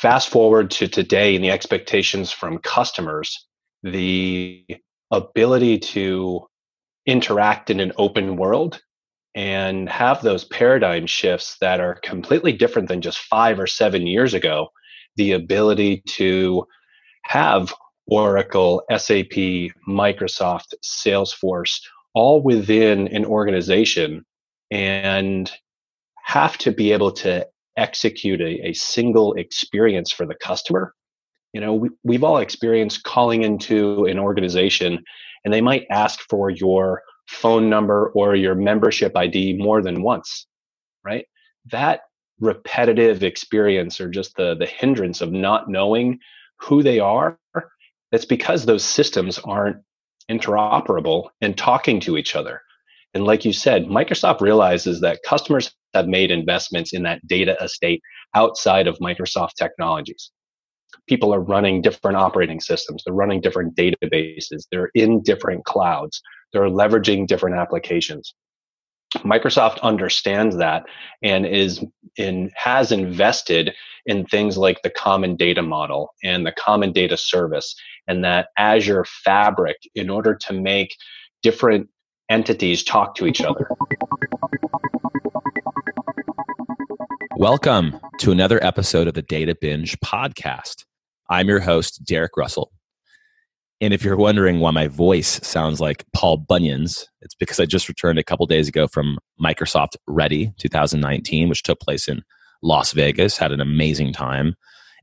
fast forward to today and the expectations from customers, the ability to interact in an open world and have those paradigm shifts that are completely different than just five or seven years ago. The ability to have Oracle, SAP, Microsoft, Salesforce, all within an organization and have to be able to execute a, a single experience for the customer. You know, we, we've all experienced calling into an organization and they might ask for your phone number or your membership ID more than once, right? That repetitive experience or just the, the hindrance of not knowing who they are, that's because those systems aren't interoperable and talking to each other. And like you said, Microsoft realizes that customers have made investments in that data estate outside of Microsoft technologies. People are running different operating systems, they're running different databases, they're in different clouds, they're leveraging different applications. Microsoft understands that and is in has invested in things like the common data model and the common data service and that Azure fabric in order to make different entities talk to each other. Welcome to another episode of the Data Binge podcast. I'm your host, Derek Russell. And if you're wondering why my voice sounds like Paul Bunyan's, it's because I just returned a couple days ago from Microsoft Ready 2019, which took place in Las Vegas. Had an amazing time.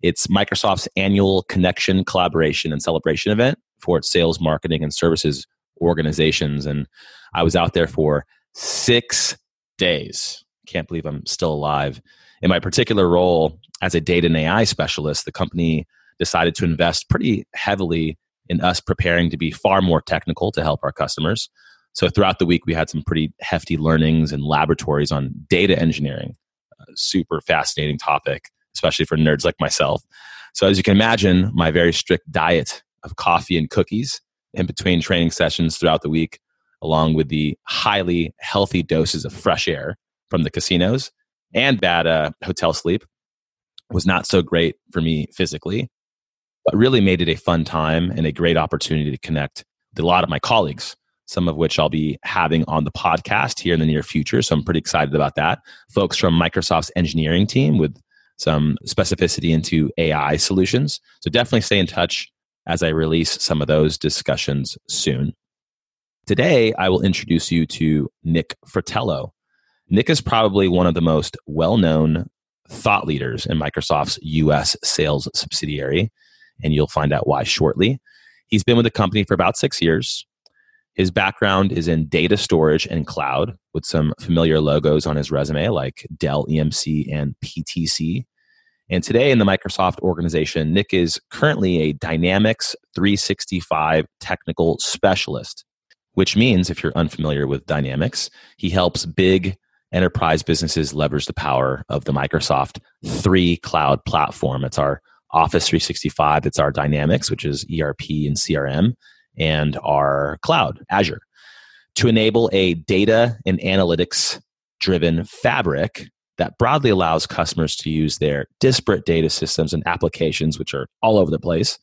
It's Microsoft's annual connection, collaboration, and celebration event for its sales, marketing, and services organizations. And I was out there for six days. Can't believe I'm still alive. In my particular role as a data and AI specialist, the company decided to invest pretty heavily in us preparing to be far more technical to help our customers. So throughout the week, we had some pretty hefty learnings and laboratories on data engineering. super fascinating topic, especially for nerds like myself. So as you can imagine, my very strict diet of coffee and cookies in between training sessions throughout the week, along with the highly healthy doses of fresh air from the casinos and bad uh, hotel sleep, was not so great for me physically but really made it a fun time and a great opportunity to connect with a lot of my colleagues, some of which I'll be having on the podcast here in the near future. So I'm pretty excited about that. Folks from Microsoft's engineering team with some specificity into AI solutions. So definitely stay in touch as I release some of those discussions soon. Today, I will introduce you to Nick Fratello. Nick is probably one of the most well known thought leaders in Microsoft's US sales subsidiary and you'll find out why shortly. He's been with the company for about six years. His background is in data storage and cloud, with some familiar logos on his resume like Dell EMC and PTC. And today in the Microsoft organization, Nick is currently a Dynamics 365 technical specialist, which means, if you're unfamiliar with Dynamics, he helps big enterprise businesses leverage the power of the Microsoft 3 cloud platform. It's our Office 365, it's our Dynamics, which is ERP and CRM, and our cloud, Azure, to enable a data and analytics driven fabric that broadly allows customers to use their disparate data systems and applications, which are all over the place,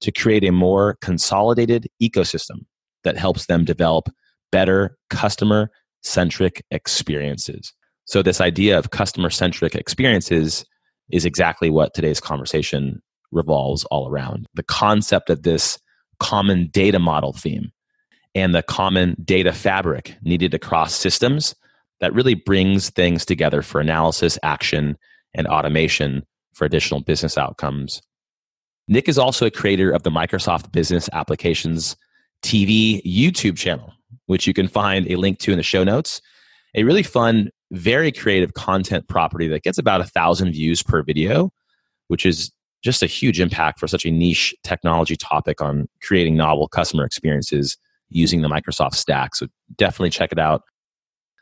to create a more consolidated ecosystem that helps them develop better customer centric experiences. So, this idea of customer centric experiences is exactly what today's conversation revolves all around. The concept of this common data model theme and the common data fabric needed across systems that really brings things together for analysis, action, and automation for additional business outcomes. Nick is also a creator of the Microsoft Business Applications TV YouTube channel, which you can find a link to in the show notes. A really fun very creative content property that gets about a thousand views per video, which is just a huge impact for such a niche technology topic on creating novel customer experiences using the Microsoft stack. So definitely check it out.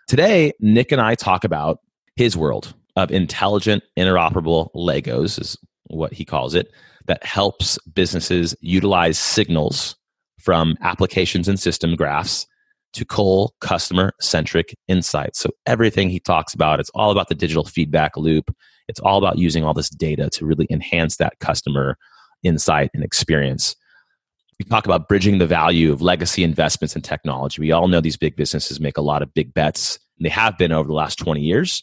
Today, Nick and I talk about his world of intelligent, interoperable Legos, is what he calls it, that helps businesses utilize signals from applications and system graphs to cull customer centric insights. So everything he talks about, it's all about the digital feedback loop It's all about using all this data to really enhance that customer insight and experience. We talk about bridging the value of legacy investments in technology. We all know these big businesses make a lot of big bets, and they have been over the last 20 years.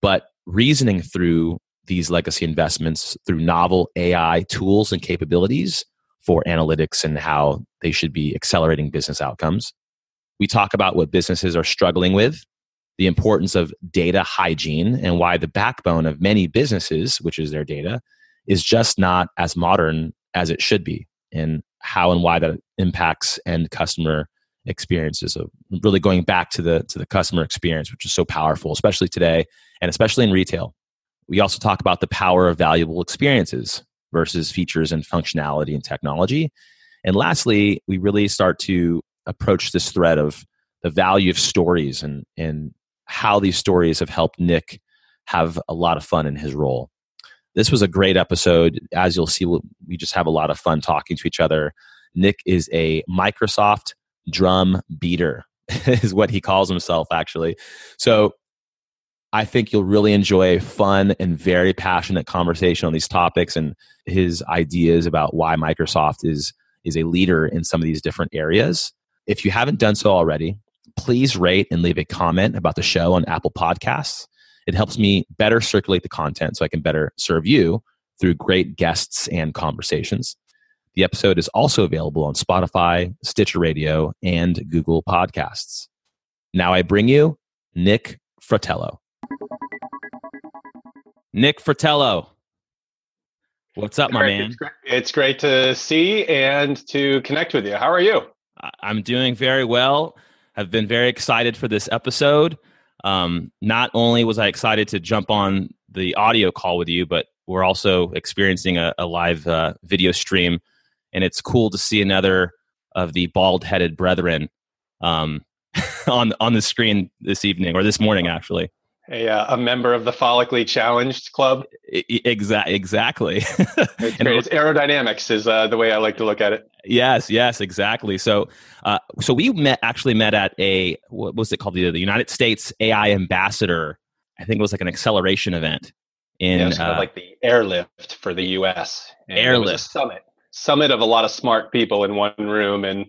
But reasoning through these legacy investments through novel AI tools and capabilities for analytics and how they should be accelerating business outcomes. We talk about what businesses are struggling with, the importance of data hygiene, and why the backbone of many businesses, which is their data, is just not as modern as it should be, and how and why that impacts end customer experiences. So really going back to the to the customer experience, which is so powerful, especially today and especially in retail. We also talk about the power of valuable experiences versus features and functionality and technology. And lastly, we really start to approach this thread of the value of stories and, and how these stories have helped Nick have a lot of fun in his role. This was a great episode. As you'll see, we just have a lot of fun talking to each other. Nick is a Microsoft drum beater, is what he calls himself, actually. So I think you'll really enjoy a fun and very passionate conversation on these topics and his ideas about why Microsoft is is a leader in some of these different areas. If you haven't done so already, please rate and leave a comment about the show on Apple Podcasts. It helps me better circulate the content so I can better serve you through great guests and conversations. The episode is also available on Spotify, Stitcher Radio, and Google Podcasts. Now I bring you Nick Fratello. Nick Fratello. What's up, my man? It's great, it's great to see and to connect with you. How are you? I'm doing very well. I've been very excited for this episode. Um, not only was I excited to jump on the audio call with you, but we're also experiencing a, a live uh, video stream, and it's cool to see another of the bald-headed brethren um, on on the screen this evening or this morning, actually a, uh, a member of the follically challenged club. Exactly. Exactly. it's, and it's aerodynamics is uh, the way I like to look at it. Yes. Yes. Exactly. So, uh, so we met actually met at a what was it called the, the United States AI Ambassador. I think it was like an acceleration event in yeah, kind of uh, like the airlift for the U.S. And airlift summit summit of a lot of smart people in one room, and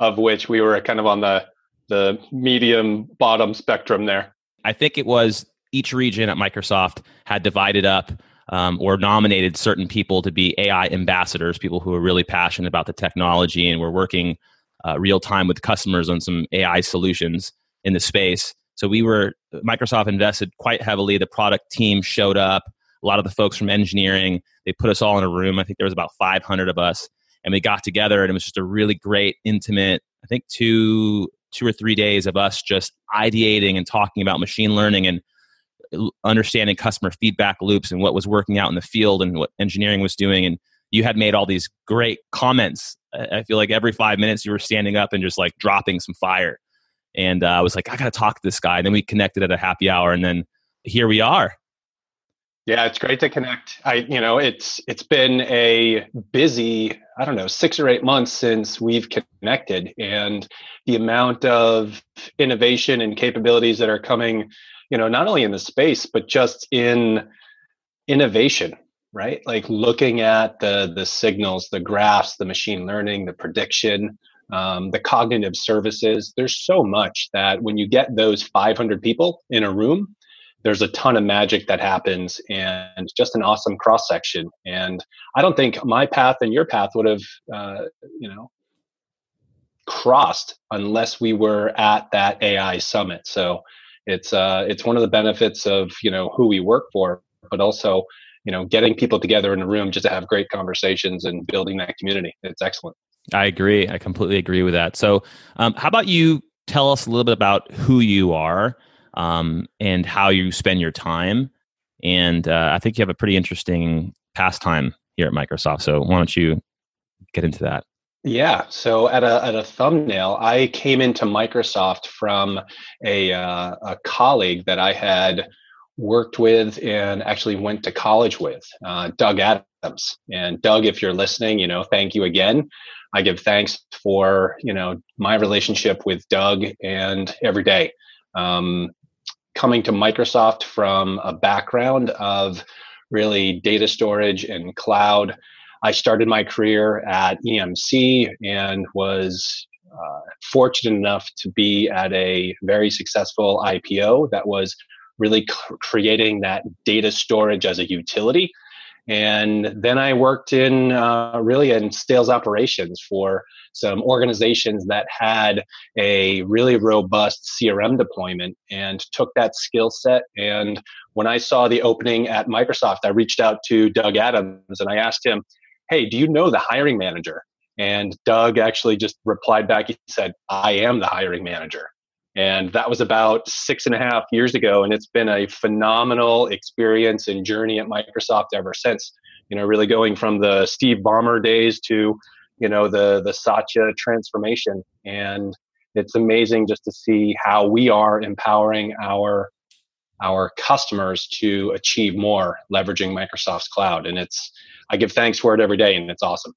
of which we were kind of on the the medium bottom spectrum there. I think it was each region at Microsoft had divided up um, or nominated certain people to be AI ambassadors, people who are really passionate about the technology and were working uh, real time with customers on some AI solutions in the space. So we were Microsoft invested quite heavily. The product team showed up. A lot of the folks from engineering. They put us all in a room. I think there was about 500 of us, and we got together, and it was just a really great, intimate. I think two two or three days of us just ideating and talking about machine learning and understanding customer feedback loops and what was working out in the field and what engineering was doing. And you had made all these great comments. I feel like every five minutes you were standing up and just like dropping some fire. And uh, i was like i gotta talk to this guy. And then we connected at a happy hour and then here we are. Yeah, it's great to connect. I, you know, it's it's been a busy, I don't know, six or eight months since we've connected, and the amount of innovation and capabilities that are coming, you know, not only in the space but just in innovation, right? Like looking at the the signals, the graphs, the machine learning, the prediction, um, the cognitive services. There's so much that when you get those 500 people in a room there's a ton of magic that happens and just an awesome cross section. And I don't think my path and your path would have, uh, you know, crossed unless we were at that AI summit. So it's uh, it's one of the benefits of you know who we work for, but also you know getting people together in a room just to have great conversations and building that community. It's excellent. I agree. I completely agree with that. So, um, how about you tell us a little bit about who you are? Um, and how you spend your time. And uh, I think you have a pretty interesting pastime here at Microsoft. So why don't you get into that? Yeah. So at a at a thumbnail, I came into Microsoft from a uh, a colleague that I had worked with and actually went to college with, uh, Doug Adams. And Doug, if you're listening, you know, thank you again. I give thanks for you know my relationship with Doug and every day. Um, coming to Microsoft from a background of really data storage and cloud. I started my career at EMC and was uh, fortunate enough to be at a very successful IPO that was really creating that data storage as a utility. And then I worked in uh, really in sales operations for some organizations that had a really robust CRM deployment and took that skill set. And when I saw the opening at Microsoft, I reached out to Doug Adams and I asked him, Hey, do you know the hiring manager? And Doug actually just replied back. He said, I am the hiring manager. And that was about six and a half years ago. And it's been a phenomenal experience and journey at Microsoft ever since. You know, really going from the Steve Ballmer days to you know the the Satya transformation, and it's amazing just to see how we are empowering our our customers to achieve more leveraging Microsoft's cloud. And it's I give thanks for it every day, and it's awesome.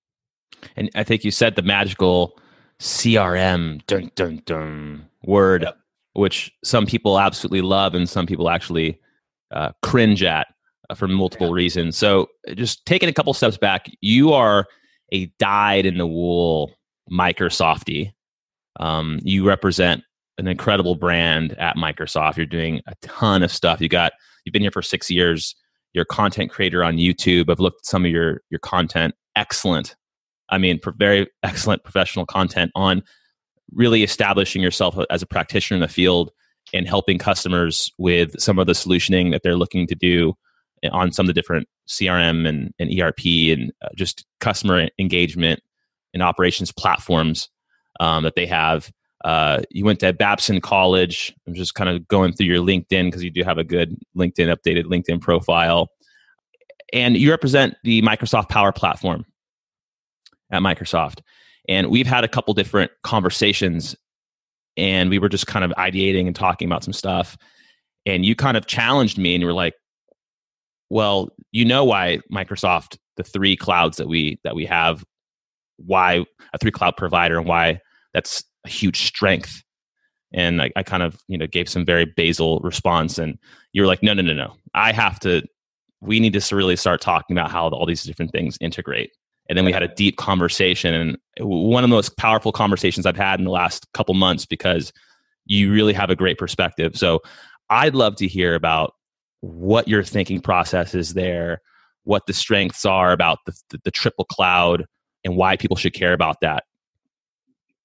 And I think you said the magical CRM dun dun dun word, yep. which some people absolutely love and some people actually uh, cringe at uh, for multiple yeah. reasons. So, just taking a couple steps back, you are a dyed in the wool Microsofty. Um, you represent an incredible brand at Microsoft. You're doing a ton of stuff. You got you've been here for six years. You're a content creator on YouTube. I've looked at some of your your content. Excellent. I mean, for very excellent professional content on really establishing yourself as a practitioner in the field and helping customers with some of the solutioning that they're looking to do on some of the different CRM and, and ERP and uh, just customer engagement and operations platforms um, that they have. Uh, you went to Babson College. I'm just kind of going through your LinkedIn because you do have a good LinkedIn updated LinkedIn profile. And you represent the Microsoft Power Platform at Microsoft. And we've had a couple different conversations and we were just kind of ideating and talking about some stuff. And you kind of challenged me and you were like, well, you know why Microsoft, the three clouds that we that we have, why a three cloud provider and why that's a huge strength. And I, I kind of, you know, gave some very basal response and you were like, no, no, no, no. I have to we need to really start talking about how all these different things integrate. And then we had a deep conversation and one of the most powerful conversations I've had in the last couple months because you really have a great perspective. So I'd love to hear about what your thinking process is there, what the strengths are about the, the, the triple cloud, and why people should care about that.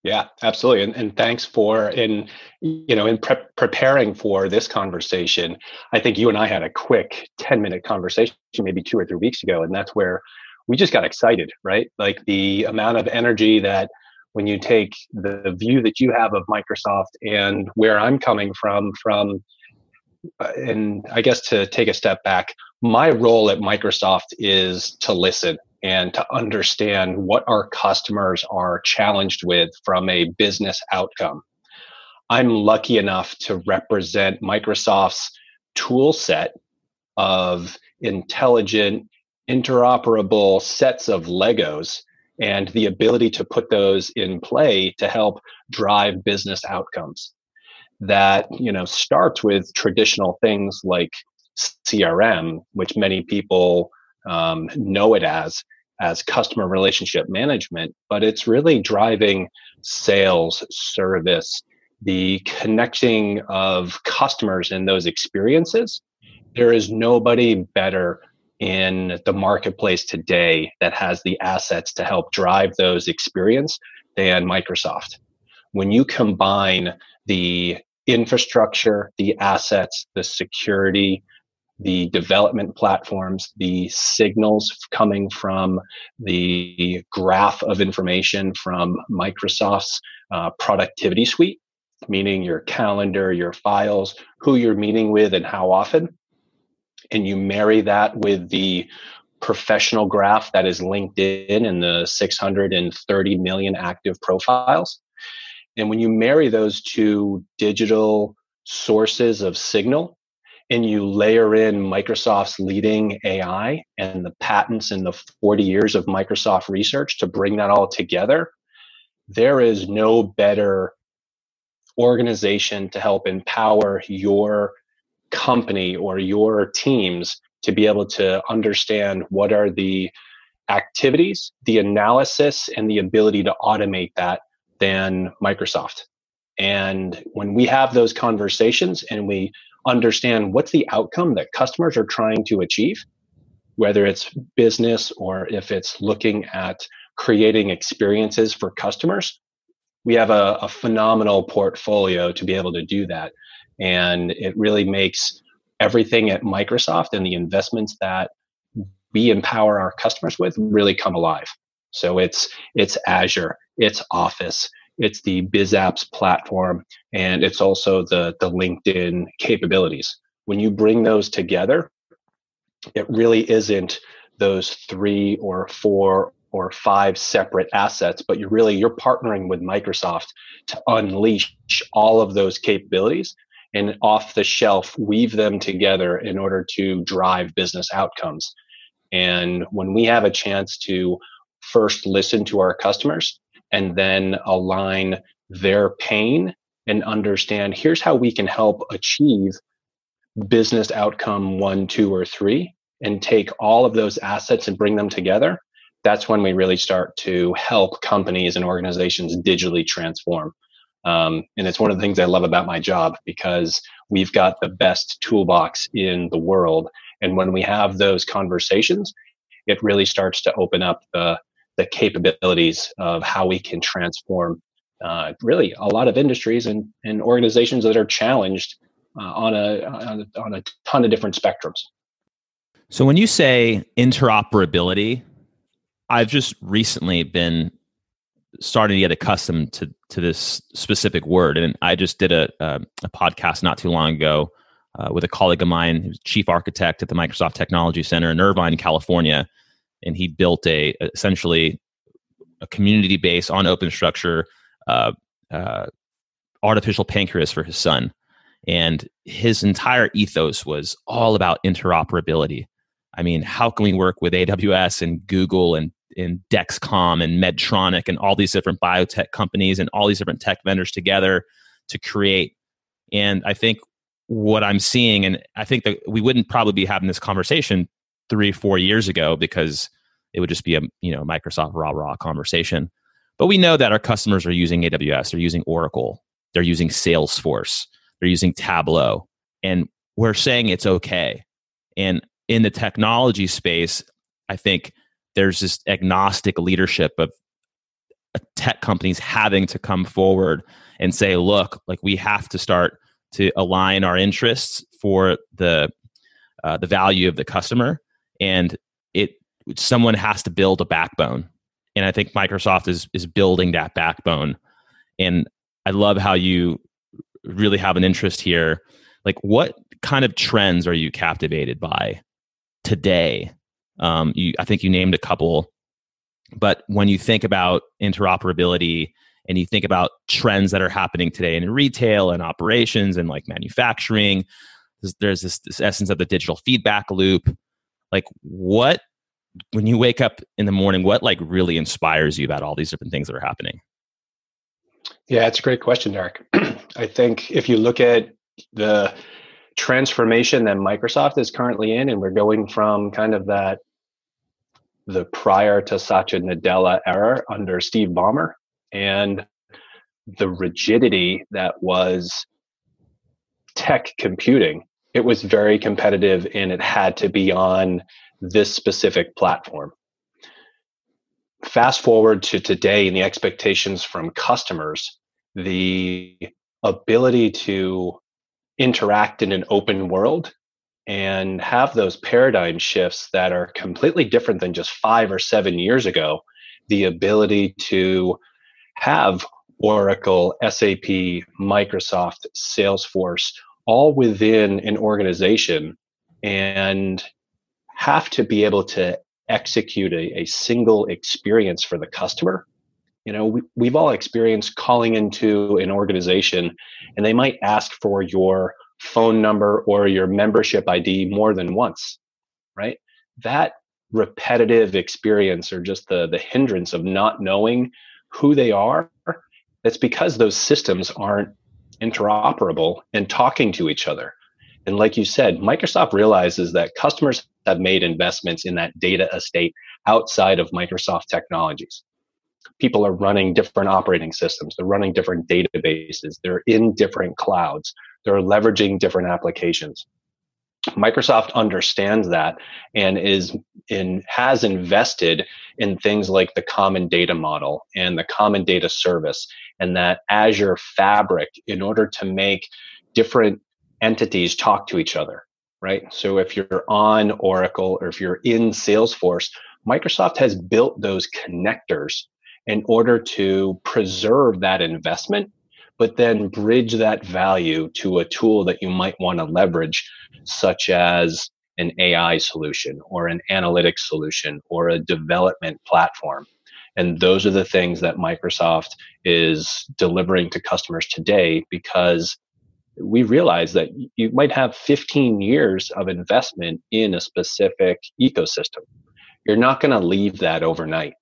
Yeah, absolutely. And, and thanks for in you know in pre- preparing for this conversation. I think you and I had a quick ten minute conversation maybe two or three weeks ago, and that's where we just got excited, right? Like the amount of energy that when you take the view that you have of Microsoft and where I'm coming from from uh, and I guess to take a step back, my role at Microsoft is to listen and to understand what our customers are challenged with from a business outcome. I'm lucky enough to represent Microsoft's tool set of intelligent, interoperable sets of Legos and the ability to put those in play to help drive business outcomes that you know starts with traditional things like CRM, which many people um, know it as as customer relationship management, but it's really driving sales, service, the connecting of customers and those experiences. There is nobody better in the marketplace today that has the assets to help drive those experience than Microsoft. When you combine the infrastructure, the assets, the security, the development platforms, the signals coming from the graph of information from Microsoft's uh, productivity suite, meaning your calendar, your files, who you're meeting with, and how often. And you marry that with the professional graph that is LinkedIn in the 630 million active profiles. And when you marry those two digital sources of signal and you layer in Microsoft's leading AI and the patents and the 40 years of Microsoft research to bring that all together, there is no better organization to help empower your company or your teams to be able to understand what are the activities, the analysis, and the ability to automate that than Microsoft. And when we have those conversations and we understand what's the outcome that customers are trying to achieve, whether it's business or if it's looking at creating experiences for customers, we have a, a phenomenal portfolio to be able to do that. And it really makes everything at Microsoft and the investments that we empower our customers with really come alive. So it's it's Azure, it's Office, it's the BizApps platform, and it's also the the LinkedIn capabilities. When you bring those together, it really isn't those three or four or five separate assets, but you're really you're partnering with Microsoft to unleash all of those capabilities and off the shelf weave them together in order to drive business outcomes. And when we have a chance to first listen to our customers and then align their pain and understand here's how we can help achieve business outcome one, two, or three, and take all of those assets and bring them together, that's when we really start to help companies and organizations digitally transform. Um, and it's one of the things I love about my job because we've got the best toolbox in the world. And when we have those conversations, it really starts to open up the, the capabilities of how we can transform uh, really a lot of industries and, and organizations that are challenged uh, on, a, on a on a ton of different spectrums. So when you say interoperability, I've just recently been starting to get accustomed to to this specific word, and I just did a a, a podcast not too long ago uh, with a colleague of mine who's chief architect at the Microsoft Technology Center in Irvine, California, and he built a essentially a community base on OpenStructure uh, uh, artificial pancreas for his son, and his entire ethos was all about interoperability. I mean, how can we work with AWS and Google and in Dexcom and Medtronic and all these different biotech companies and all these different tech vendors together to create. And I think what I'm seeing, and I think that we wouldn't probably be having this conversation three, four years ago because it would just be a you know Microsoft raw raw conversation. But we know that our customers are using AWS, they're using Oracle, they're using Salesforce, they're using Tableau, and we're saying it's okay. And in the technology space, I think there's this agnostic leadership of tech companies having to come forward and say, look, like we have to start to align our interests for the uh, the value of the customer, and it someone has to build a backbone, and I think Microsoft is is building that backbone, and I love how you really have an interest here. Like, what kind of trends are you captivated by today um, you, I think you named a couple, but when you think about interoperability and you think about trends that are happening today in retail and operations and like manufacturing, there's, there's this, this essence of the digital feedback loop. Like, what when you wake up in the morning, what like really inspires you about all these different things that are happening? Yeah, it's a great question, Derek. I think if you look at the transformation that Microsoft is currently in, and we're going from kind of that the prior to Satya Nadella era under Steve Ballmer and the rigidity that was tech computing. It was very competitive and it had to be on this specific platform. Fast forward to today and the expectations from customers, the ability to interact in an open world and have those paradigm shifts that are completely different than just five or seven years ago, the ability to have Oracle, SAP, Microsoft, Salesforce, all within an organization and have to be able to execute a, a single experience for the customer. You know, we, we've all experienced calling into an organization and they might ask for your phone number or your membership ID more than once, right? That repetitive experience or just the, the hindrance of not knowing who they are, that's because those systems aren't interoperable and talking to each other. and like you said, Microsoft realizes that customers have made investments in that data estate outside of Microsoft technologies. People are running different operating systems, they're running different databases, they're in different clouds, they're leveraging different applications. Microsoft understands that and is in has invested in things like the common data model and the common data service and that Azure fabric in order to make different entities talk to each other, right? So if you're on Oracle or if you're in Salesforce, Microsoft has built those connectors in order to preserve that investment, but then bridge that value to a tool that you might want to leverage, such as an AI solution or an analytics solution or a development platform. And those are the things that Microsoft is delivering to customers today because we realize that you might have 15 years of investment in a specific ecosystem. You're not going to leave that overnight.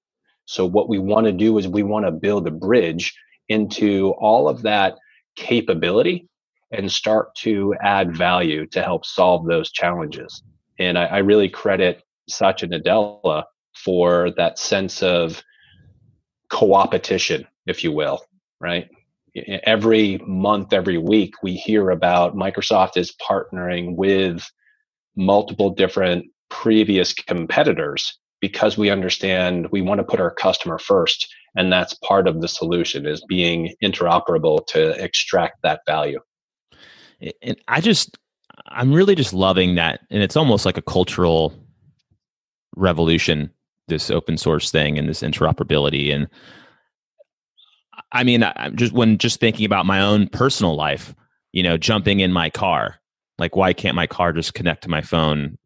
So, what we want to do is we want to build a bridge into all of that capability and start to add value to help solve those challenges. And I, I really credit Satya Nadella for that sense of co-opetition, if you will, right? every month, every week, we hear about Microsoft is partnering with multiple different previous competitors because we understand we want to put our customer first and that's part of the solution is being interoperable to extract that value. And i just i'm really just loving that and it's almost like a cultural revolution this open source thing and this interoperability and I mean, I'm just when just thinking about my own personal life, you know, jumping in my car, like why can't my car just connect to my phone,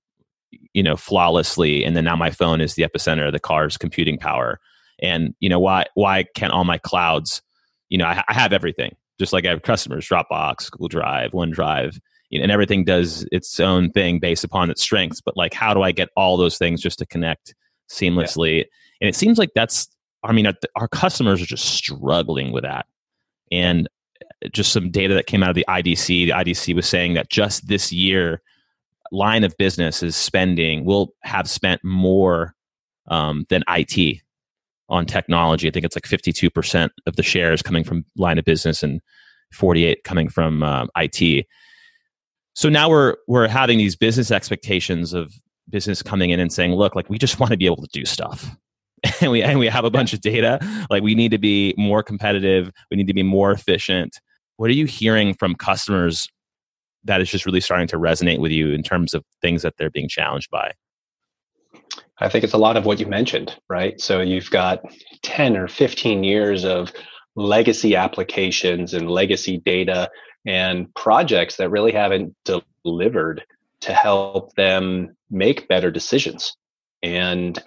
you know, flawlessly? And then now my phone is the epicenter of the car's computing power. And you know, why why can't all my clouds, you know, I, I have everything, just like I have customers, Dropbox, Google Drive, OneDrive, you know, and everything does its own thing based upon its strengths. But like, how do I get all those things just to connect seamlessly? Yeah. And it seems like that's I mean, our customers are just struggling with that. And just some data that came out of the IDC, the IDC was saying that just this year, line of business is spending will have spent more um, than IT on technology. I think it's like 52% of the shares coming from line of business and 48 coming from uh, IT. So now we're we're having these business expectations of business coming in and saying, look, like we just want to be able to do stuff. and we and we have a bunch of data like we need to be more competitive we need to be more efficient what are you hearing from customers that is just really starting to resonate with you in terms of things that they're being challenged by? I think it's a lot of what you mentioned right? So you've got 10 or 15 years of legacy applications and legacy data and projects that really haven't delivered to help them make better decisions. And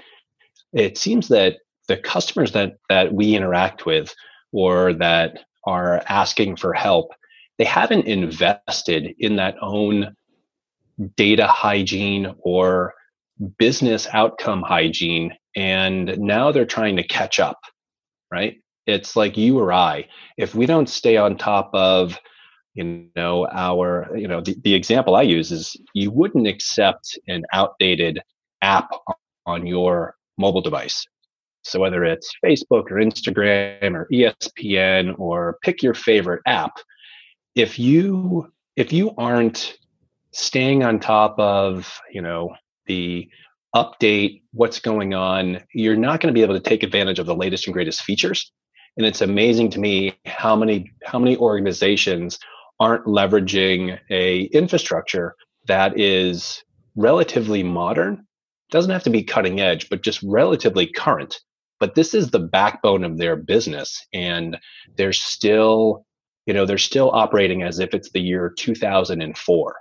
it seems that the customers that that we interact with or that are asking for help they haven't invested in that own data hygiene or business outcome hygiene and now they're trying to catch up right it's like you or i if we don't stay on top of you know our you know the, the example i use is you wouldn't accept an outdated app on your mobile device. So whether it's Facebook or Instagram or ESPN or pick your favorite app, if you if you aren't staying on top of, you know, the update, what's going on, you're not going to be able to take advantage of the latest and greatest features. And it's amazing to me how many how many organizations aren't leveraging a infrastructure that is relatively modern doesn't have to be cutting edge, but just relatively current. But this is the backbone of their business. And they're still, you know, they're still operating as if it's the year 2004.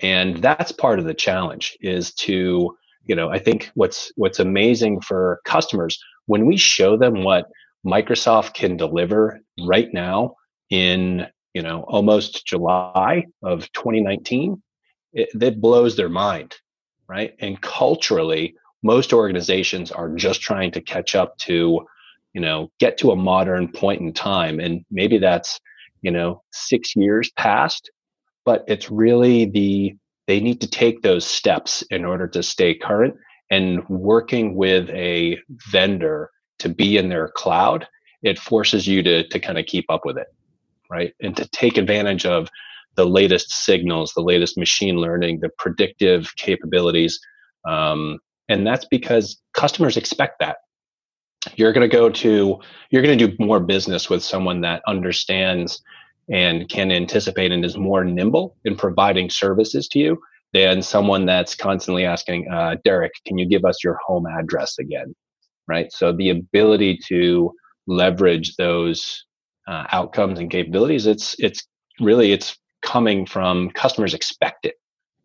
And that's part of the challenge is to, you know, I think what's what's amazing for customers when we show them what Microsoft can deliver right now in, you know, almost July of 2019, it, it blows their mind right? And culturally, most organizations are just trying to catch up to, you know, get to a modern point in time. And maybe that's, you know, six years past, but it's really the they need to take those steps in order to stay current and working with a vendor to be in their cloud it forces you to to kind of keep up with it right and to take advantage of the latest signals the latest machine learning the predictive capabilities um, and that's because customers expect that you're going to go to you're going to do more business with someone that understands and can anticipate and is more nimble in providing services to you than someone that's constantly asking uh, derek can you give us your home address again? Right? So the ability to leverage those uh, outcomes and capabilities it's it's really it's coming from customers expect it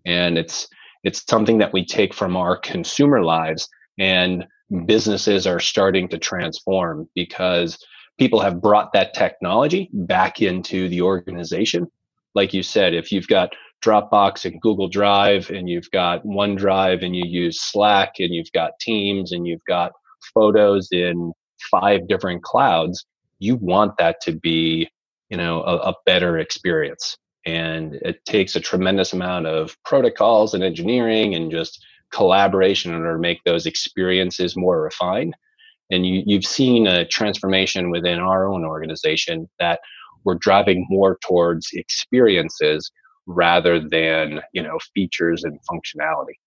and it's it's something that we take from our consumer lives and Mm-hmm. businesses are starting to transform because people have brought that technology back into the organization. Like you said, if you've got Dropbox and Google Drive and you've got OneDrive and you use Slack and you've got Teams and you've got photos in five different clouds, you want that to be, you know, a, a better experience. And it takes a tremendous amount of protocols and engineering and just collaboration in order to make those experiences more refined. And you, you've seen a transformation within our own organization that we're driving more towards experiences rather than you know features and functionality.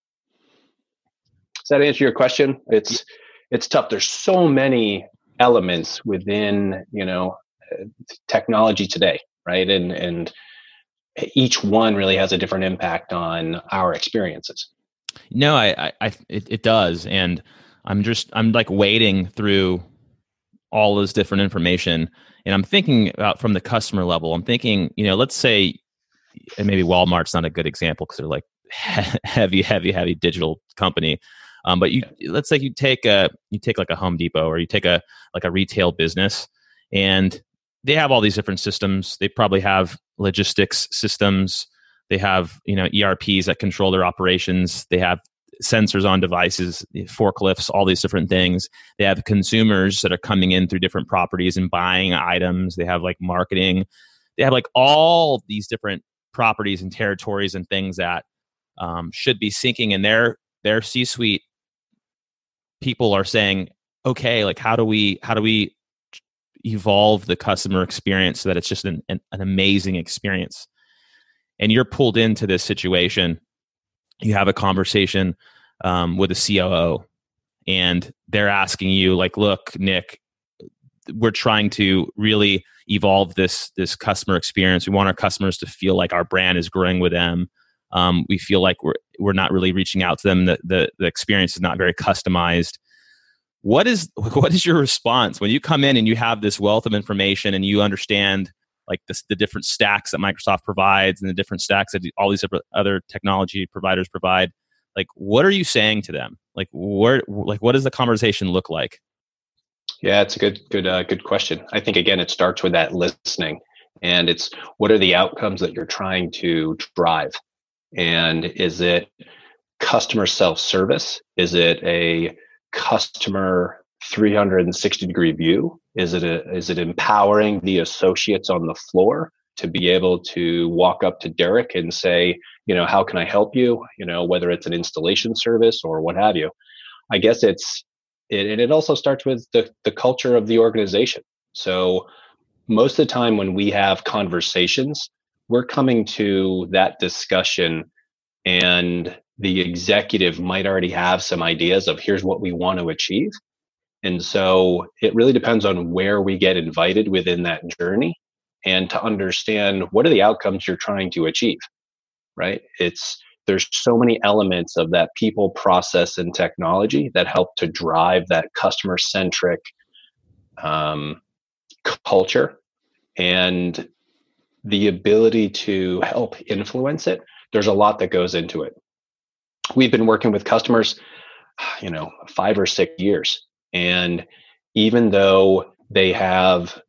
Does that answer your question? It's it's tough. There's so many elements within you know technology today, right? And and each one really has a different impact on our experiences. No, I, I, it, it does, and I'm just, I'm like wading through all this different information, and I'm thinking about from the customer level. I'm thinking, you know, let's say, and maybe Walmart's not a good example because they're like heavy, heavy, heavy digital company. Um, but you, let's say you take a, you take like a Home Depot or you take a like a retail business, and they have all these different systems. They probably have logistics systems they have you know ERPs that control their operations. They have sensors on devices, forklifts, all these different things. They have consumers that are coming in through different properties and buying items. They have like marketing. They have like all these different properties and territories and things that um, should be syncing in their their C-suite. People are saying, okay, like how do we how do we evolve the customer experience so that it's just an, an, an amazing experience and you're pulled into this situation, you have a conversation um, with a COO, and they're asking you, like, "Look, Nick, we're trying to really evolve this this customer experience. We want our customers to feel like our brand is growing with them. Um, we feel like we're we're not really reaching out to them. The, the the experience is not very customized." What is what is your response when you come in and you have this wealth of information and you understand like the, the different stacks that Microsoft provides and the different stacks that all these other technology providers provide. Like, what are you saying to them? Like, where, like, what does the conversation look like? Yeah, it's a good, good, uh, good question. I think again, it starts with that listening, and it's what are the outcomes that you're trying to drive, and is it customer self service? Is it a customer 360 degree view? Is it a, is it empowering the associates on the floor to be able to walk up to Derek and say, you know, how can I help you? You know, whether it's an installation service or what have you. I guess it's it, and it also starts with the the culture of the organization. So most of the time when we have conversations, we're coming to that discussion and the executive might already have some ideas of here's what we want to achieve and so it really depends on where we get invited within that journey and to understand what are the outcomes you're trying to achieve, right? It's there's so many elements of that people process and technology that help to drive that customer centric um, culture and the ability to help influence it there's a lot that goes into it we've been working with customers you know five or six years and even though they have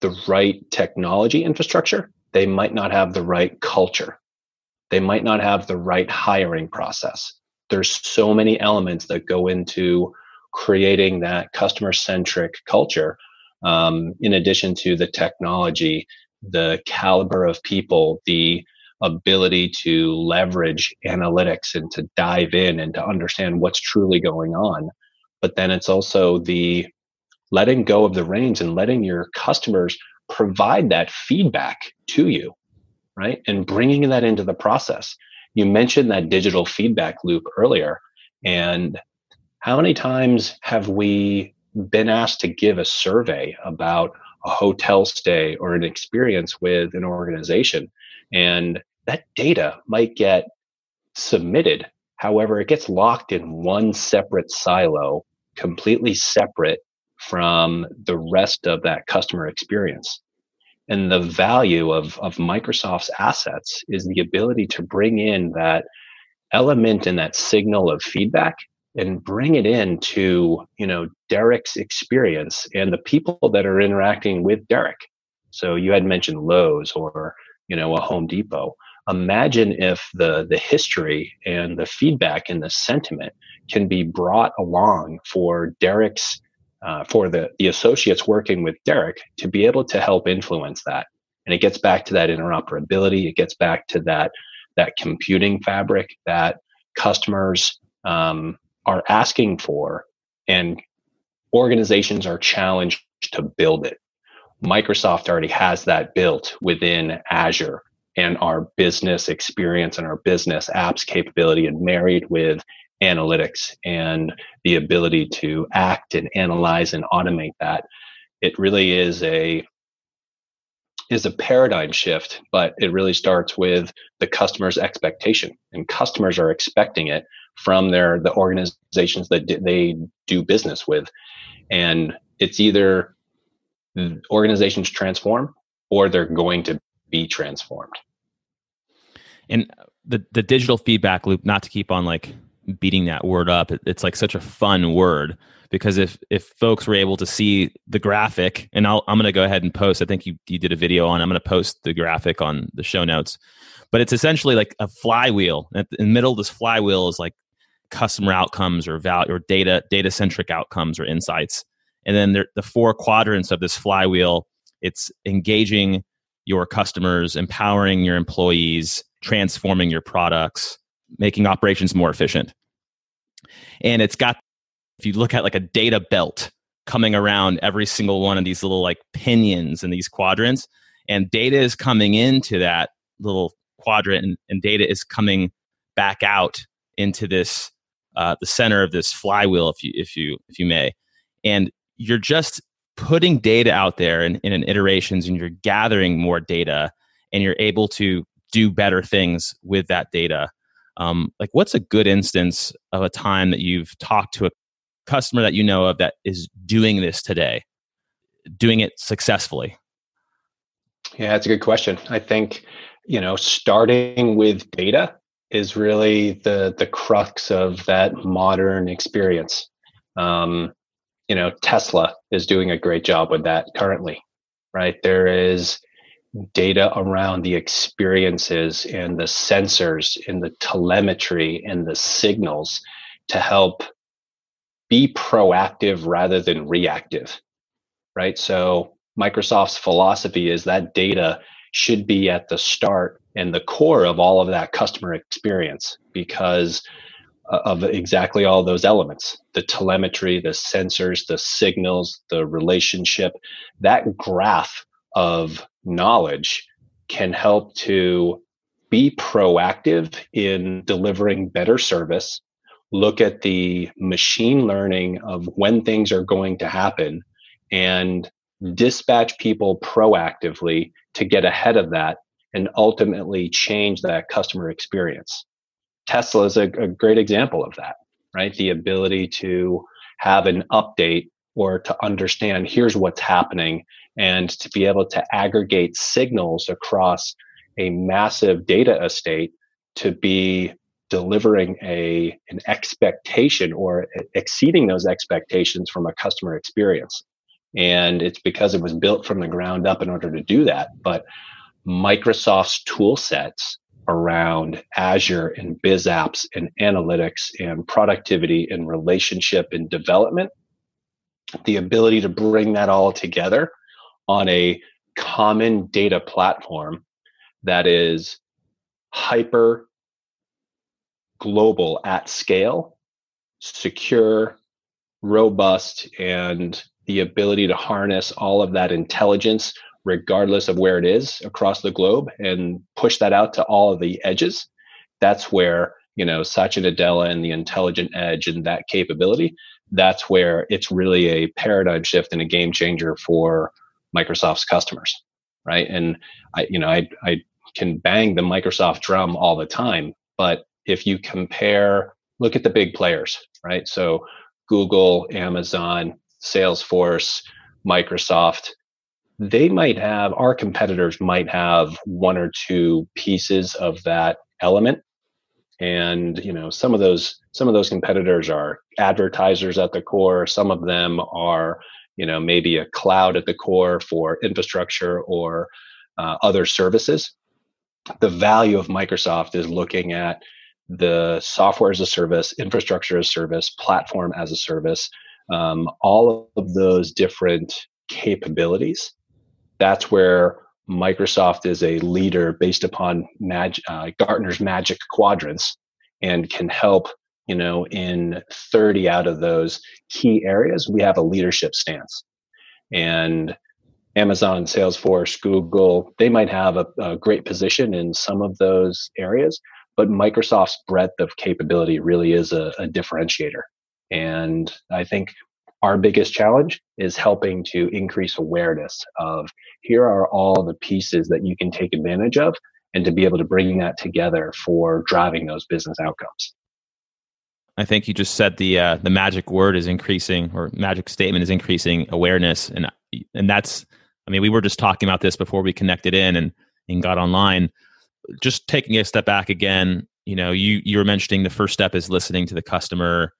the right technology infrastructure, they might not have the right culture. They might not have the right hiring process. There's so many elements that go into creating that customer centric culture. Um, in addition to the technology, the caliber of people, the ability to leverage analytics and to dive in and to understand what's truly going on. But then it's also the letting go of the reins and letting your customers provide that feedback to you, right? And bringing that into the process. You mentioned that digital feedback loop earlier. And how many times have we been asked to give a survey about a hotel stay or an experience with an organization? And that data might get submitted. However, it gets locked in one separate silo, completely separate from the rest of that customer experience. And the value of, of Microsoft's assets is the ability to bring in that element and that signal of feedback and bring it into, you know, Derek's experience and the people that are interacting with Derek. So you had mentioned Lowe's or, you know, a Home Depot imagine if the the history and the feedback and the sentiment can be brought along for Derek's uh, for the the associates working with Derek to be able to help influence that. And it gets back to that interoperability. It gets back to that that computing fabric that customers um, are asking for, and organizations are challenged to build it. Microsoft already has that built within Azure and our business experience and our business apps capability and married with analytics and the ability to act and analyze and automate that it really is a is a paradigm shift but it really starts with the customer's expectation and customers are expecting it from their the organizations that they do business with and it's either organizations transform or they're going to be transformed. And the the digital feedback loop, not to keep on like beating that word up, it, it's like such a fun word because if if folks were able to see the graphic, and I'll, I'm going to go ahead and post. I think you you did a video on. I'm going to post the graphic on the show notes, but it's essentially like a flywheel. In the middle of this flywheel is like customer outcomes or value or data data centric outcomes or insights, and then there, the four quadrants of this flywheel. It's engaging your customers, empowering your employees, transforming your products, making operations more efficient. And it's got, if you look at like a data belt coming around every single one of these little like pinions and these quadrants, and data is coming into that little quadrant, and, and data is coming back out into this uh, the center of this flywheel, if you if you if you may, and you're just putting data out there in, in iterations and you're gathering more data and you're able to do better things with that data um, like what's a good instance of a time that you've talked to a customer that you know of that is doing this today doing it successfully? Yeah that's a good question. I think you know starting with data is really the the crux of that modern experience. Um, you know, Tesla is doing a great job with that currently, right? There is data around the experiences and the sensors and the telemetry and the signals to help be proactive rather than reactive, right? So Microsoft's philosophy is that data should be at the start and the core of all of that customer experience because of exactly all those elements the telemetry the sensors the signals the relationship that graph of knowledge can help to be proactive in delivering better service look at the machine learning of when things are going to happen and dispatch people proactively to get ahead of that and ultimately change that customer experience Tesla is a, a great example of that, right? The ability to have an update or to understand here's what's happening and to be able to aggregate signals across a massive data estate to be delivering a an expectation or exceeding those expectations from a customer experience. And it's because it was built from the ground up in order to do that. But microsoft's tool sets around Azure and biz apps and analytics and productivity and relationship and development, the ability to bring that all together on a common data platform that is hyper global at scale, secure, robust, and the ability to harness all of that intelligence, regardless of where it is across the globe, and push that out to all of the edges. That's where you know Satya Nadella and the intelligent edge and that capability. That's where it's really a paradigm shift and a game changer for Microsoft's customers, right? And I, you know, I I can bang the Microsoft drum all the time, but if you compare, look at the big players, right? So Google, Amazon, Salesforce, Microsoft, they might have, our competitors might have one or two pieces of that element. And, you know, some of those, some of those competitors are advertisers at the core. Some of them are, you know, maybe a cloud at the core for infrastructure or uh, other services. The value of Microsoft is looking at the software as a service, infrastructure as a service, platform as a service, um, all of those different capabilities. That's where Microsoft is a leader based upon Mag- uh, Gartner's Magic Quadrants and can help. You know, in 30 out of those key areas, we have a leadership stance. And Amazon, Salesforce, Google, they might have a, a great position in some of those areas, but Microsoft's breadth of capability really is a, a differentiator. And I think our biggest challenge is helping to increase awareness of here are all the pieces that you can take advantage of and to be able to bring that together for driving those business outcomes. I think you just said the uh, the magic word is increasing or magic statement is increasing awareness and and that's I mean we were just talking about this before we connected in and and got online just taking a step back again, you know, you you were mentioning the first step is listening to the customer,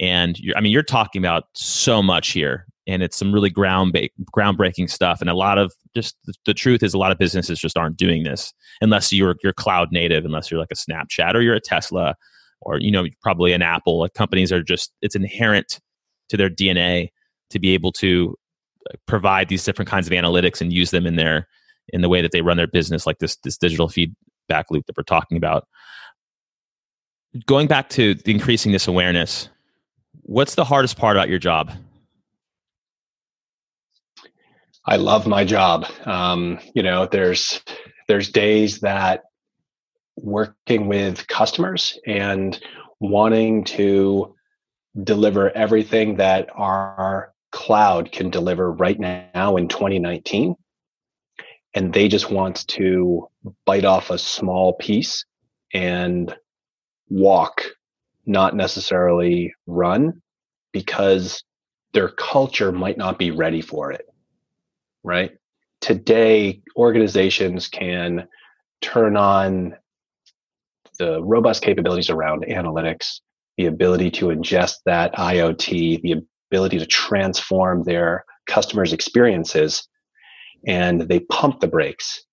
and I mean, you're talking about so much here, and it's some really ground groundbreaking stuff, and a lot of just the, the truth is a lot of businesses just aren't doing this unless you're you're cloud native, unless you're like a Snapchat or you're a Tesla, or you know, probably an Apple. Like companies are just it's inherent to their DNA to be able to uh, provide these different kinds of analytics and use them in their in the way that they run their business, like this this digital feedback loop that we're talking about. Going back to increasing this awareness, what's the hardest part about your job? I love my job. Um, you know, there's there's days that working with customers and wanting to deliver everything that our cloud can deliver right now in 2019 and they just want to bite off a small piece and walk, not necessarily run, because their culture might not be ready for it. Right? Today, organizations can turn on the robust capabilities around analytics, the ability to ingest that IoT, the ability to transform their customers' experiences and they pump the brakes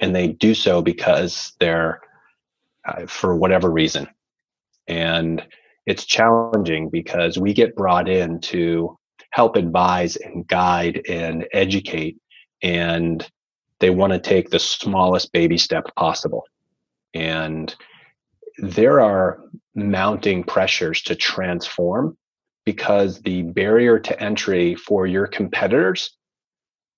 and they do so because they're uh, for whatever reason and it's challenging because we get brought in to help advise and guide and educate and they want to take the smallest baby step possible and there are mounting pressures to transform because the barrier to entry for your competitors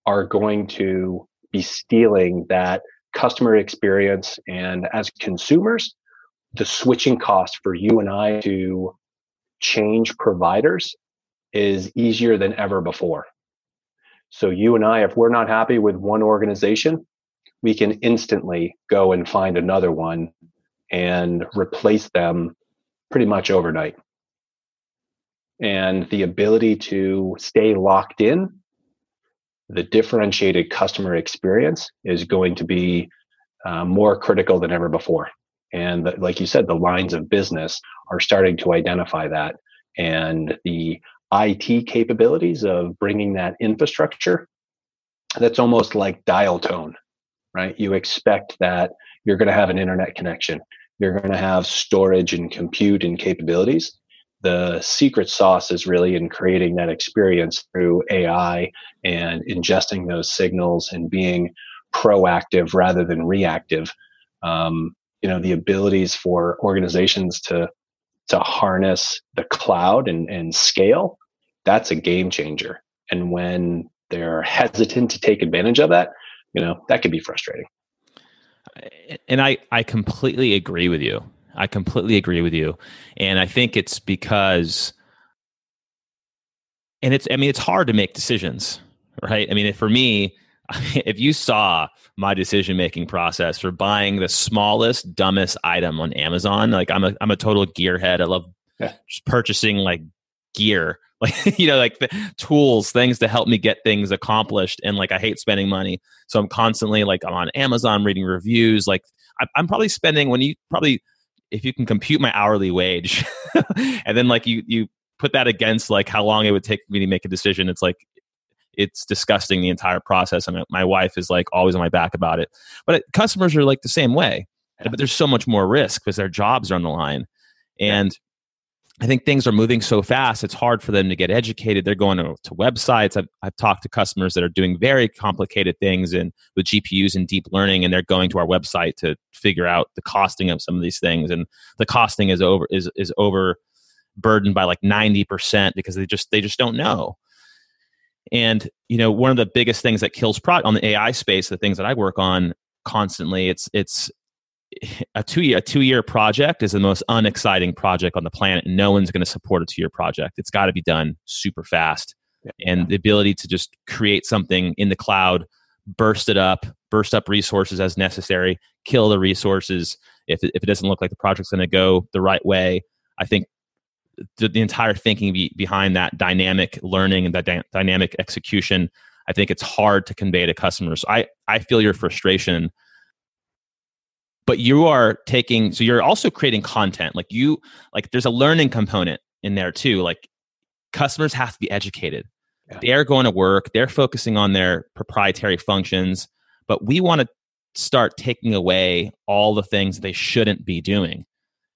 are going to be stealing that customer experience. And as consumers, the switching cost for you and I to change providers is easier than ever before. So you and I, if we're not happy with one organization, we can instantly go and find another one and replace them pretty much overnight. And the ability to stay locked in the differentiated customer experience is going to be uh, more critical than ever before. And the, like you said, the lines of business are starting to identify that. And the IT capabilities of bringing that infrastructure, that's almost like dial tone, right? You expect that you're going to have an internet connection, you're going to have storage and compute and capabilities the secret sauce is really in creating that experience through AI and ingesting those signals and being proactive rather than reactive. Um, you know the abilities for organizations to to harness the cloud and, and scale that's a game changer. And when they're hesitant to take advantage of that you know that can be frustrating. And i i completely agree with you. I completely agree with you. And i think it's because and it's i mean it's hard to make decisions right? I mean for me if you saw my decision making process for buying the smallest dumbest item on amazon like i'm a i'm a total gearhead i love yeah. just purchasing like gear like you know like the tools things to help me get things accomplished and like i hate spending money so i'm constantly like i'm on amazon reading reviews like i'm probably spending when you probably if you can compute my hourly wage and then like you you put that against like how long it would take me to make a decision it's like it's disgusting the entire process and my wife is like always on my back about it but it, customers are like the same way but there's so much more risk because their jobs are on the line and I think things are moving so fast, it's hard for them to get educated. They're going to, to websites. I've, I've, talked to customers that are doing very complicated things and with GPUs and deep learning, and they're going to our website to figure out the costing of some of these things. And the costing is over is is overburdened by like ninety percent because they just they just don't know. And you know, one of the biggest things that kills product on the AI space, the things that I work on constantly, it's it's a two year a two year project is the most unexciting project on the planet. No one's going to support a two year project. It's got to be done super fast, yeah. and the ability to just create something in the cloud, burst it up, burst up resources as necessary, kill the resources if it, if it doesn't look like the project's going to go the right way. I think the, the entire thinking be, behind that dynamic learning and that dy- dynamic execution. I think it's hard to convey to customers. I I feel your frustration but you are taking so you're also creating content like you like there's a learning component in there too like customers have to be educated yeah. they're going to work they're focusing on their proprietary functions but we want to start taking away all the things they shouldn't be doing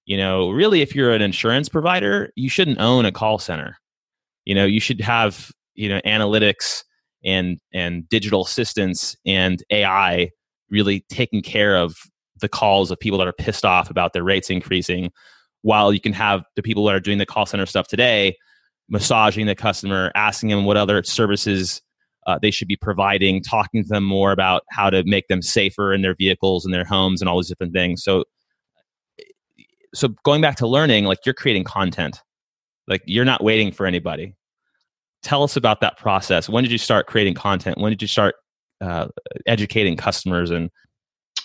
you know really if you're an insurance provider you shouldn't own a call center. You know you should have you know analytics and and digital assistance and ai really taking care of the calls of people that are pissed off about their rates increasing while you can have the people that are doing the call center stuff today massaging the customer asking them what other services uh, they should be providing talking to them more about how to make them safer in their vehicles and their homes and all these different things. So so going back to learning like you're creating content like you're not waiting for anybody tell us about that process when did you start creating content when did you start uh, educating customers and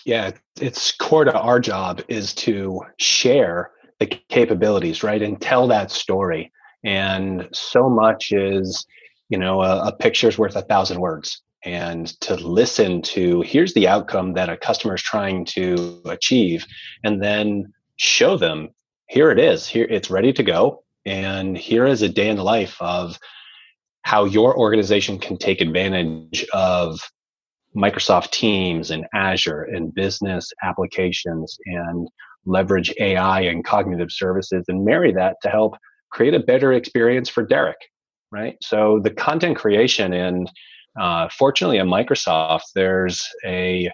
yeah, it's core to our job is to share the capabilities, right, and tell that story. And so much is, you know, a, a picture's worth a thousand words. And to listen to here's the outcome that a customer is trying to achieve, and then show them here it is, here it's ready to go, and here is a day in the life of how your organization can take advantage of Microsoft Teams and Azure and business applications and leverage AI and cognitive services and marry that to help create a better experience for Derek, right? So the content creation and uh, fortunately at Microsoft, there's a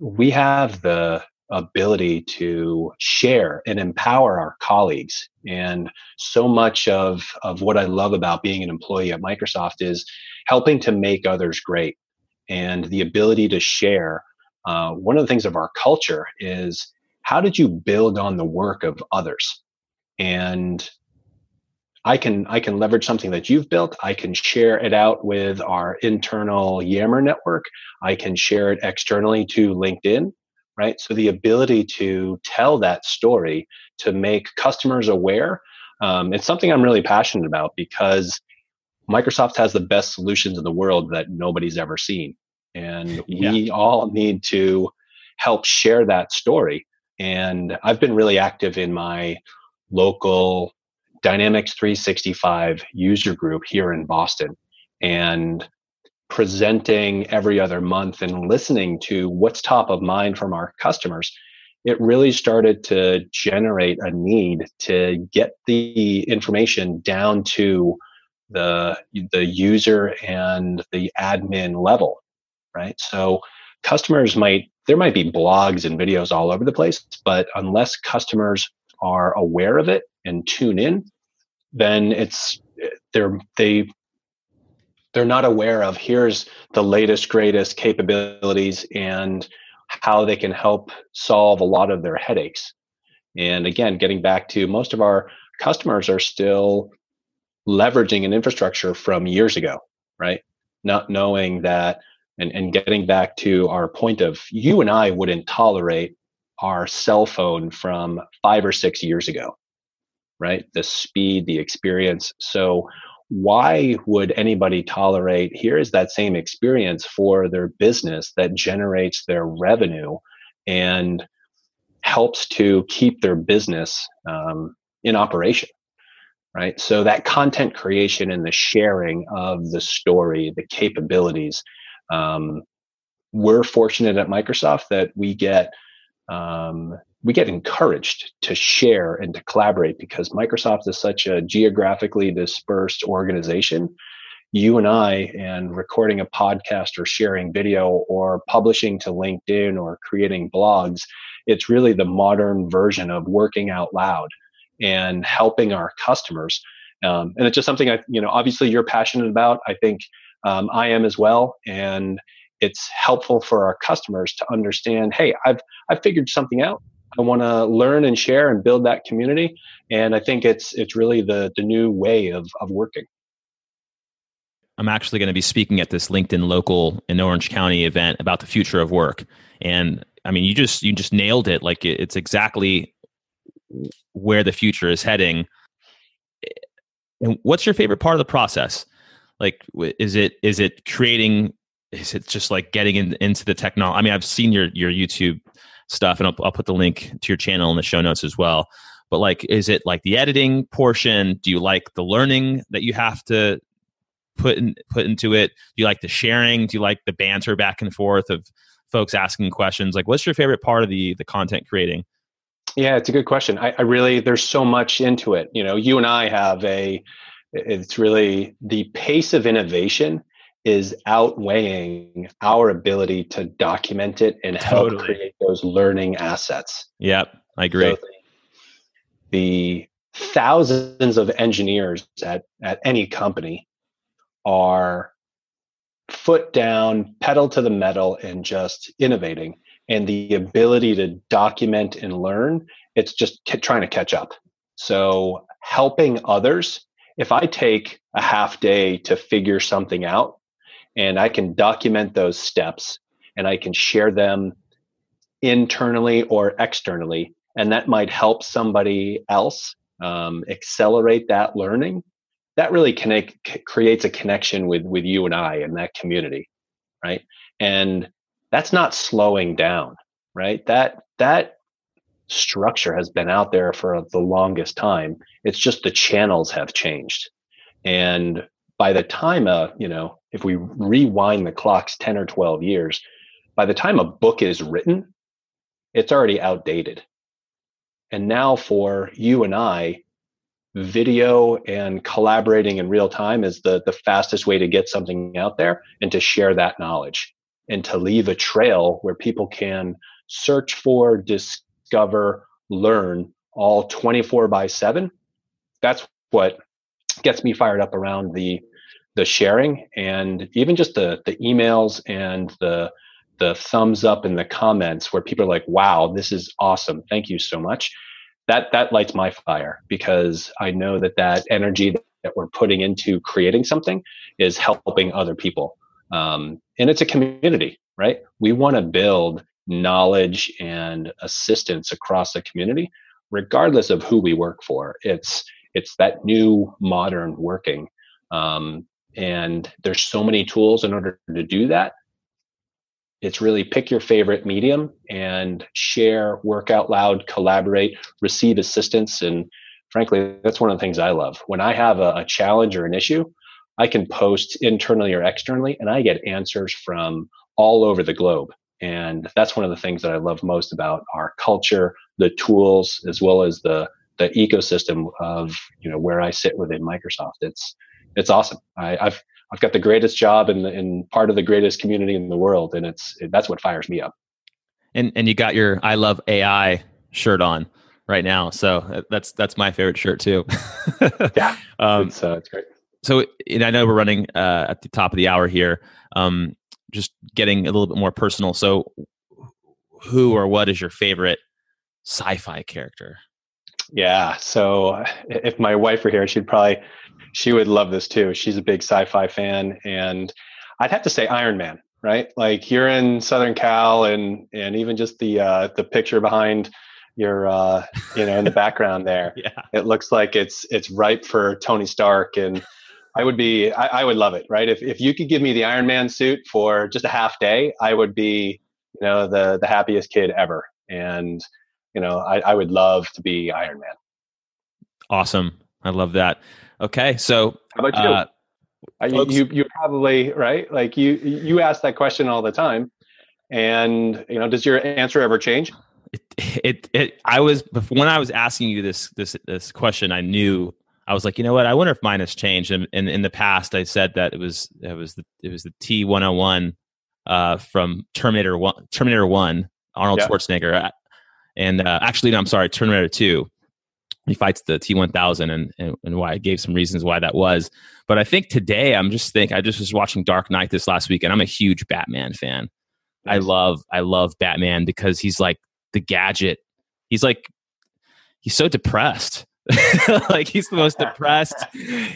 we have the ability to share and empower our colleagues. And so much of, of what I love about being an employee at Microsoft is helping to make others great and the ability to share. Uh, one of the things of our culture is how did you build on the work of others? And I can I can leverage something that you've built. I can share it out with our internal Yammer network. I can share it externally to LinkedIn, right? So the ability to tell that story to make customers aware, um, it's something I'm really passionate about because Microsoft has the best solutions in the world that nobody's ever seen. And yeah. we all need to help share that story. And I've been really active in my local Dynamics 365 user group here in Boston and presenting every other month and listening to what's top of mind from our customers it really started to generate a need to get the information down to the the user and the admin level right? So customers might there might be blogs and videos all over the place, but unless customers are aware of it and tune in, then it's they're they they're not aware of here's the latest greatest capabilities and how they can help solve a lot of their headaches. And again getting back to most of our customers are still leveraging an infrastructure from years ago right? Not knowing that and, and getting back to our point of you and i wouldn't tolerate our cell phone from five or six years ago right? The speed the experience. So why would anybody tolerate here is that same experience for their business that generates their revenue and helps to keep their business um, in operation right? So that content creation and the sharing of the story the capabilities um, we're fortunate at microsoft that we get um, we get encouraged to share and to collaborate because Microsoft is such a geographically dispersed organization. You and I, and recording a podcast or sharing video or publishing to LinkedIn or creating blogs, it's really the modern version of working out loud and helping our customers. Um, and it's just something I, you know, obviously you're passionate about. I think um, I am as well. And it's helpful for our customers to understand, hey, I've I've figured something out. I want to learn and share and build that community. And I think it's it's really the the new way of of working. I'm actually going to be speaking at this LinkedIn local in Orange County event about the future of work. And I mean, you just you just nailed it. Like it's exactly where the future is heading. Eh, and what's your favorite part of the process? Like, is it is it creating? Is it just like getting in, into the technology? I mean, I've seen your your YouTube stuff, and I'll, I'll put the link to your channel in the show notes as well. But like, is it like the editing portion? Do you like the learning that you have to put in, put into it? Do you like the sharing? Do you like the banter back and forth of folks asking questions? Like, what's your favorite part of the the content creating? Yeah, it's a good question. I, I really there's so much into it. You know, you and I have a it's really the pace of innovation is outweighing our ability to document it and help totally. create those learning assets. Yep, I agree. So the, the thousands of engineers at, at any company are foot down, pedal to the metal, and just innovating. And the ability to document and learn, it's just trying to catch up. So helping others, if I take a half day to figure something out, and I can document those steps and I can share them internally or externally. And that might help somebody else um, accelerate that learning. That really connect, creates a connection with, with you and I and that community, right? And that's not slowing down, right? That that structure has been out there for the longest time. It's just the channels have changed. And by the time a you know if we rewind the clocks 10 or 12 years by the time a book is written it's already outdated. And now for you and i video and collaborating in real time is the the fastest way to get something out there and to share that knowledge and to leave a trail where people can search for discover learn all 24 by 7 that's what gets me fired up around the the sharing and even just the the emails and the the thumbs up in the comments where people are like wow this is awesome. Thank you so much. That that lights my fire because i know that that energy that we're putting into creating something is helping other people. Um, and it's a community right? We want to build knowledge and assistance across the community regardless of who we work for. It's it's that new modern working. Um, and there's so many tools in order to do that. It's really pick your favorite medium and share work out loud collaborate receive assistance and frankly that's one of the things i love. When i have a, a challenge or an issue i can post internally or externally and i get answers from all over the globe. And that's one of the things that i love most about our culture the tools as well as the the ecosystem of you know where I sit within Microsoft. It's it's awesome. I, have I've got the greatest job in in part of the greatest community in the world, and it's that's what fires me up. And and you got your I love AI shirt on right now. So uh, that's that's my favorite shirt too. yeah, um, it's, uh, it's great. So and I know we're running uh, at the top of the hour here. Um, just getting a little bit more personal. So, who or what is your favorite sci-fi character? Yeah. So if my wife were here, she'd probably she would love this too. She's a big sci-fi fan, and I'd have to say Iron Man. Right? Like you're in Southern Cal, and and even just the uh, the picture behind your uh, you know in the background there, yeah. it looks like it's it's ripe for Tony Stark and. I would be, I, I, would love it, right? If if you could give me the Iron Man suit for just a half day, I would be, you know, the the happiest kid ever. And you know, I, I would love to be Iron Man. Awesome. I love that. Okay. So how about you? Uh, folks, you, you probably, right? Like you, you ask that question all the time and you know, does your answer ever change? It, it, it, I was, when I was asking you this, this, this question, I knew I was like, you know what? I wonder if mine has changed. And, and in the past, I said that it was it was the it was the T one hundred one uh, from Terminator one Terminator one Arnold yeah. Schwarzenegger. And uh, actually, no, I'm sorry, Terminator 2. He fights the T1000 and, and, and why I gave some reasons why that was. But I think today I'm just think I just was watching Dark Knight this last week and I'm a huge Batman fan. Nice. I love I love Batman because he's like the gadget. He's like he's so depressed. like he's the most depressed,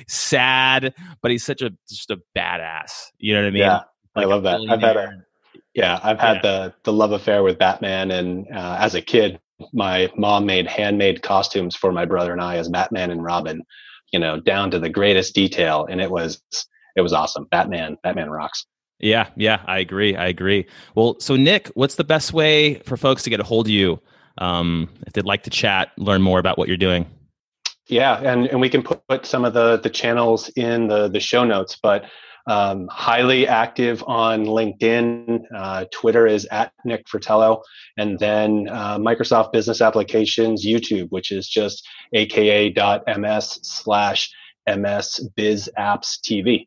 sad, but he's such a just a badass. You know what I mean? Yeah, like I love that. I've had a yeah, I've had yeah. the the love affair with Batman, and uh, as a kid, my mom made handmade costumes for my brother and I as Batman and Robin, you know, down to the greatest detail, and it was it was awesome. Batman, Batman rocks. Yeah, yeah, I agree. I agree. Well, so Nick, what's the best way for folks to get a hold of you um, if they'd like to chat, learn more about what you're doing? Yeah, and, and we can put, put some of the the channels in the the show notes, but um, highly active on LinkedIn. Uh, Twitter is at Nick Fratello. And then uh, Microsoft Business Applications, YouTube, which is just aka.ms slash MS Biz Apps TV.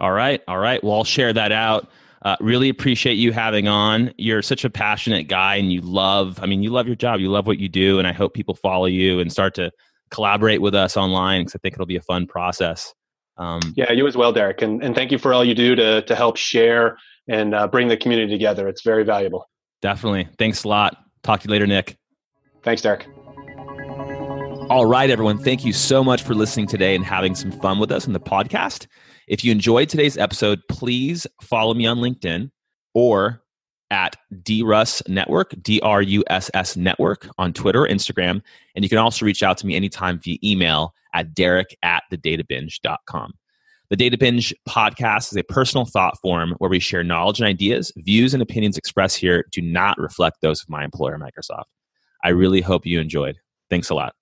All right. All right. Well, I'll share that out. Uh, really appreciate you having on. You're such a passionate guy and you love, I mean, you love your job. You love what you do. And I hope people follow you and start to collaborate with us online because I think it'll be a fun process. Um, yeah, you as well, Derek, and and thank you for all you do to to help share and uh, bring the community together. It's very valuable. Definitely. Thanks a lot. Talk to you later, Nick. Thanks, Derek. All right, everyone. Thank you so much for listening today and having some fun with us on the podcast. If you enjoyed today's episode, please follow me on LinkedIn or at DRUSS Network, D R U S S Network on Twitter or Instagram. And you can also reach out to me anytime via email at derek at thedatabinge.com. The Data Binge podcast is a personal thought form where we share knowledge and ideas. Views and opinions expressed here do not reflect those of my employer, Microsoft. I really hope you enjoyed. Thanks a lot.